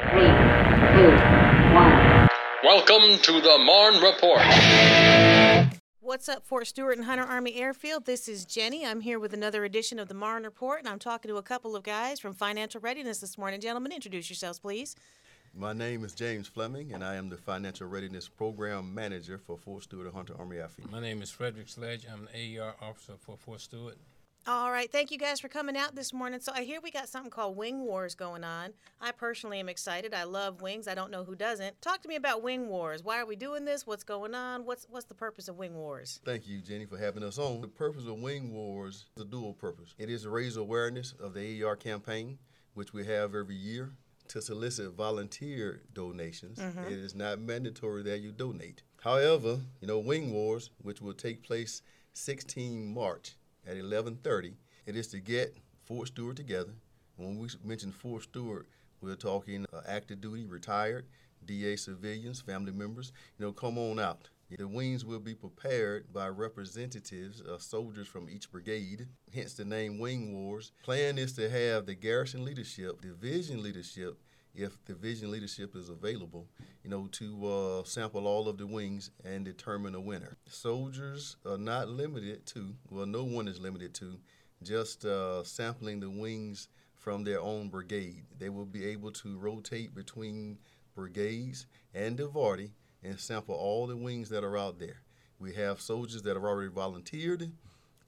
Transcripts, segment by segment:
Three, two, one. Welcome to the Marne Report. What's up, Fort Stewart and Hunter Army Airfield? This is Jenny. I'm here with another edition of the Marne Report, and I'm talking to a couple of guys from Financial Readiness this morning. Gentlemen, introduce yourselves, please. My name is James Fleming, and I am the Financial Readiness Program Manager for Fort Stewart and Hunter Army Airfield. My name is Frederick Sledge. I'm an AER officer for Fort Stewart. All right, thank you guys for coming out this morning. So I hear we got something called Wing Wars going on. I personally am excited. I love wings. I don't know who doesn't. Talk to me about Wing Wars. Why are we doing this? What's going on? What's what's the purpose of Wing Wars? Thank you, Jenny, for having us on. The purpose of Wing Wars is a dual purpose. It is to raise awareness of the AER campaign, which we have every year, to solicit volunteer donations. Mm-hmm. It is not mandatory that you donate. However, you know, Wing Wars, which will take place 16 March at 11:30, it is to get Fort Stewart together. When we mention Fort Stewart, we're talking uh, active duty, retired, DA civilians, family members. You know, come on out. The wings will be prepared by representatives, uh, soldiers from each brigade, hence the name Wing Wars. Plan is to have the garrison leadership, division leadership, if division leadership is available, you know, to uh, sample all of the wings and determine a winner. Soldiers are not limited to, well, no one is limited to, just uh, sampling the wings from their own brigade. They will be able to rotate between brigades and DIVARTY and sample all the wings that are out there. We have soldiers that have already volunteered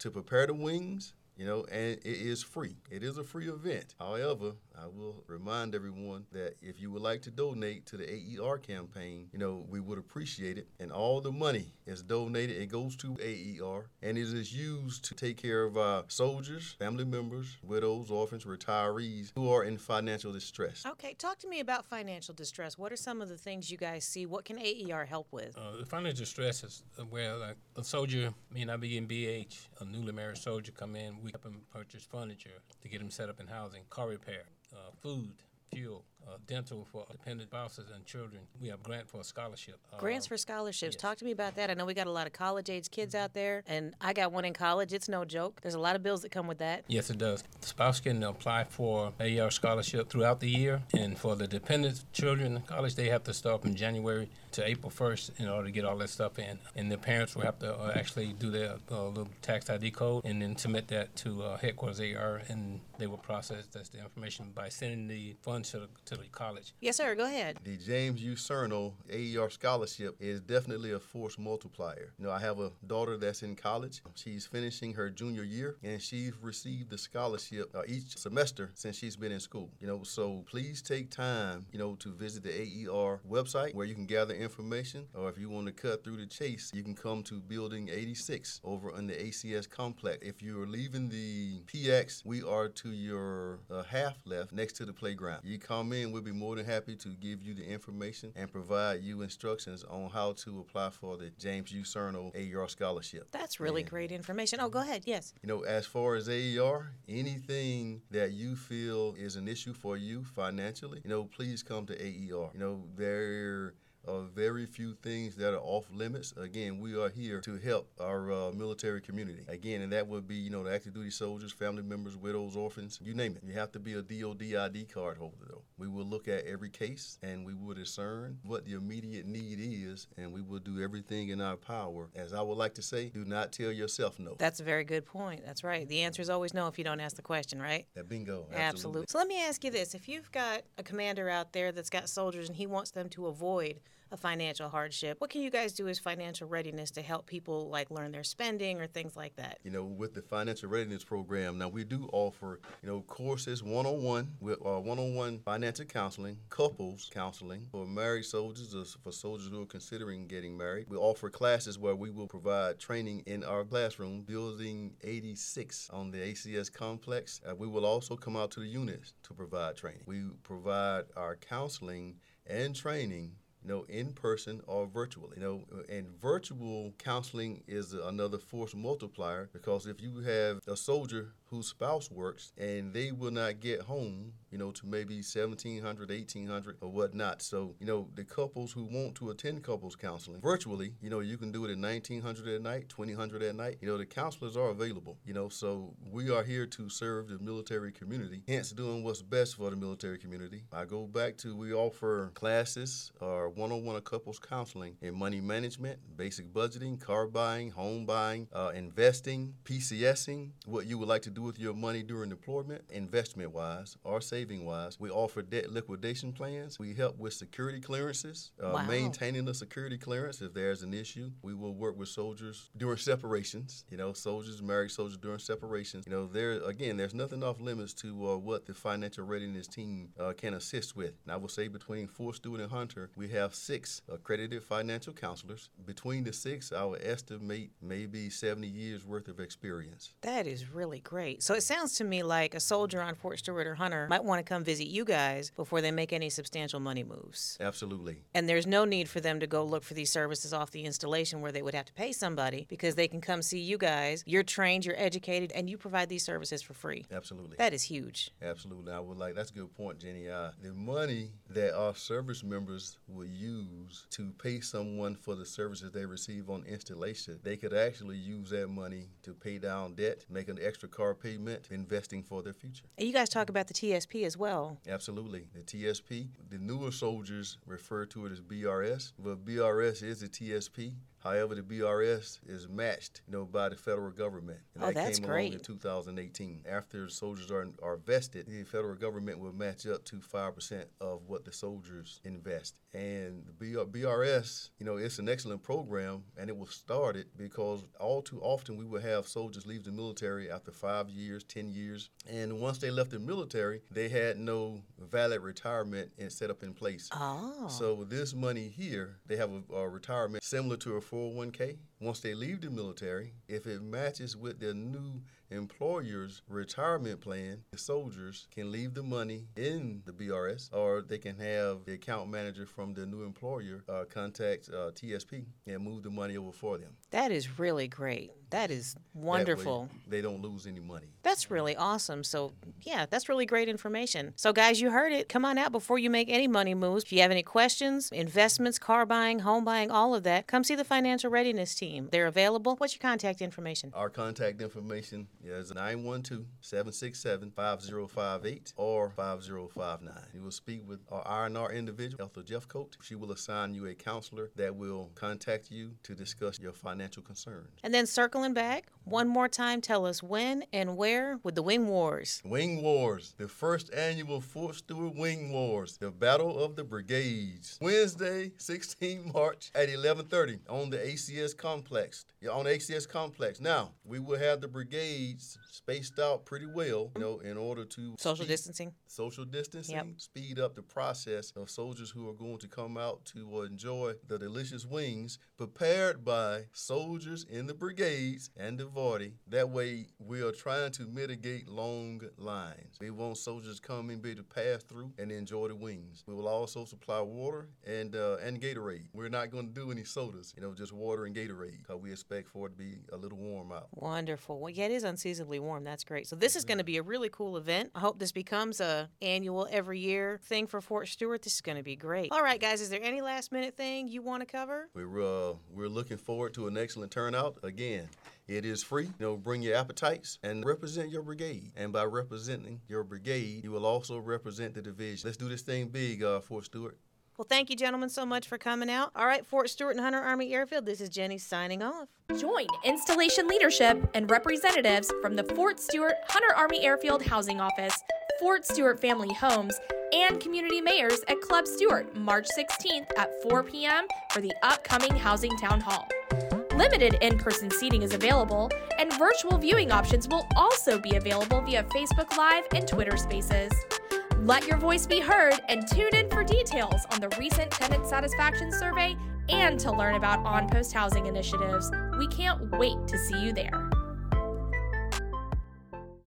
to prepare the wings, you know, and it is free. It is a free event. However, I will remind everyone that if you would like to donate to the AER campaign, you know, we would appreciate it. And all the money is donated, it goes to AER, and it is used to take care of our soldiers, family members, widows, orphans, retirees who are in financial distress. Okay, talk to me about financial distress. What are some of the things you guys see? What can AER help with? Uh, the financial distress is uh, where like, a soldier may not be in BH, a newly married soldier come in, we help him purchase furniture to get him set up in housing, car repair, uh, food, fuel, uh, dental for dependent spouses and children. We have grant for a scholarship. Uh, Grants for scholarships. yes. Talk to me about that. I know we got a lot of college age kids out there, and I got one in college. It's no joke. There's a lot of bills that come with that. Yes, it does. The spouse can apply for AER scholarship throughout the year, and for the dependent children in college, they have to start from January to April 1st in order to get all that stuff in. And the parents will have to uh, actually do their uh, little tax ID code and then submit that to uh, headquarters AER, and they will process that's the information by sending the funds to the, to the college. Yes, sir. Go ahead. The James Ursano AER scholarship is definitely a force multiplier. You know, I have a daughter that's in college. She's finishing her junior year, and she's received the scholarship uh, each semester since she's been in school. You know, so please take time, you know, to visit the AER website where you can gather information, or if you want to cut through the chase, you can come to Building 86 over in the ACS complex. If you're leaving the PX, we are to your uh, half left next to the playground. You come in, we'll be more than happy to give you the information and provide you instructions on how to apply for the James Ursano AER scholarship. That's really And, great information. Oh, go ahead. Yes. You know, as far as AER, anything that you feel is an issue for you financially, you know, please come to AER. You know, there are very few things that are off limits. Again, we are here to help our uh, military community. Again, and that would be, you know, the active duty soldiers, family members, widows, orphans, you name it. You have to be a DOD ID card holder, though. We will look at every case and we will discern what the immediate need is, and we will do everything in our power. As I would like to say, do not tell yourself no. That's a very good point. That's right. The answer is always no if you don't ask the question, right? That bingo. Absolutely. So let me ask you this. If you've got a commander out there that's got soldiers and he wants them to avoid a financial hardship, what can you guys do as financial readiness to help people like learn their spending or things like that? you know, with the financial readiness program. Now we do offer, you know, courses one on one with uh, one on one financial counseling, couples counseling for married soldiers, or for soldiers who are considering getting married. We offer classes where we will provide training in our classroom, building 86 on the ACS complex. Uh, we will also come out to the units to provide training. We provide our counseling and training you know, in person or virtually. You know, and virtual counseling is another force multiplier because if you have a soldier whose spouse works and they will not get home, you know, to maybe 1700, 1800 or whatnot. So, you know, the couples who want to attend couples counseling virtually, you know, you can do it at 1900 at night, 2000 at night. You know, the counselors are available, you know, so we are here to serve the military community, hence doing what's best for the military community. I go back to we offer classes or one on one couples counseling in money management, basic budgeting, car buying, home buying, uh, investing, PCSing, what you would like to do with your money during deployment, investment wise or saving wise. We offer debt liquidation plans. We help with security clearances, uh, Wow. maintaining the security clearance if there's an issue. We will work with soldiers during separations. You know, soldiers, married soldiers during separations. You know, there again, there's nothing off limits to uh, what the financial readiness team uh, can assist with. And I will say between Fort Stewart and Hunter, we have six accredited financial counselors. Between the six, I would estimate maybe 70 years worth of experience. That is really great. So it sounds to me like a soldier on Fort Stewart or Hunter might want to come visit you guys before they make any substantial money moves. Absolutely. And there's no need for them to go look for these services off the installation where they would have to pay somebody because they can come see you guys. You're trained, you're educated, and you provide these services for free. Absolutely. That is huge. Absolutely. I would like that's a good point, Jenny. Uh, the money that our service members will use to pay someone for the services they receive on installation, they could actually use that money to pay down debt, make an extra car payment, investing for their future. And you guys talk about the TSP as well. Absolutely. The TSP, the newer soldiers refer to it as BRS, but BRS is the TSP. However, the BRS is matched, you know, by the federal government. And Oh, that that's came along in 2018. After the soldiers are, are vested, the federal government will match up to 5% of what the soldiers invest. And the BR, BRS, you know, it's an excellent program, and it was started because all too often we would have soldiers leave the military after five years, 10 years, and once they left the military, they had no valid retirement and set up in place. Oh. So with this money here, they have a, a retirement similar to a 401k. Once they leave the military, if it matches with their new employer's retirement plan, the soldiers can leave the money in the BRS, or they can have the account manager from their new employer uh, contact uh, TSP and move the money over for them. That is really great. That is That wonderful. they don't lose any money. That's really awesome. So, yeah, that's really great information. So, guys, you heard it. Come on out before you make any money moves. If you have any questions, investments, car buying, home buying, all of that, come see the financial readiness team. They're available. What's your contact information? Our contact information is 912 767 5058 or 5059. You will speak with our R&R individual, Ethel Jeffcoat. She will assign you a counselor that will contact you to discuss your financial concerns. And then circling back, one more time, tell us when and where with the Wing Wars. Wing Wars, the first annual Fort Stewart Wing Wars, the Battle of the Brigades. Wednesday, 16 March at 11:30 on the ACS complex. On ACS complex. Now, we will have the brigades spaced out pretty well, you know, in order to Social speed- distancing. social distancing, Yep. speed up the process of soldiers who are going to come out to enjoy the delicious wings prepared by soldiers in the brigades and the Vardy. That way, we are trying to mitigate long lines. We want soldiers to come and be able to pass through and enjoy the wings. We will also supply water and uh, and Gatorade. We're not going to do any sodas, you know, just water and Gatorade because we expect for it to be a little warm out. Wonderful. Well, yeah, it is unseasonably warm. That's great. So this is going to be a really cool event. I hope this becomes a annual, every year thing for Fort Stewart. This is going to be great. All right, guys. Is there any last minute thing you want to cover? We're uh, we're looking forward to an excellent turnout. Again, it is free. You know, bring your appetites and represent your brigade. And by representing your brigade, you will also represent the division. Let's do this thing big, uh, Fort Stewart. Well, thank you, gentlemen, so much for coming out. All right, Fort Stewart and Hunter Army Airfield. This is Jenny signing off. Join installation leadership and representatives from the Fort Stewart Hunter Army Airfield Housing Office, Fort Stewart Family Homes, and community mayors at Club Stewart March 16th at 4 p.m. for the upcoming Housing Town Hall. Limited in person seating is available, and virtual viewing options will also be available via Facebook Live and Twitter Spaces. Let your voice be heard and tune in for details on the recent tenant satisfaction survey and to learn about on post housing initiatives. We can't wait to see you there.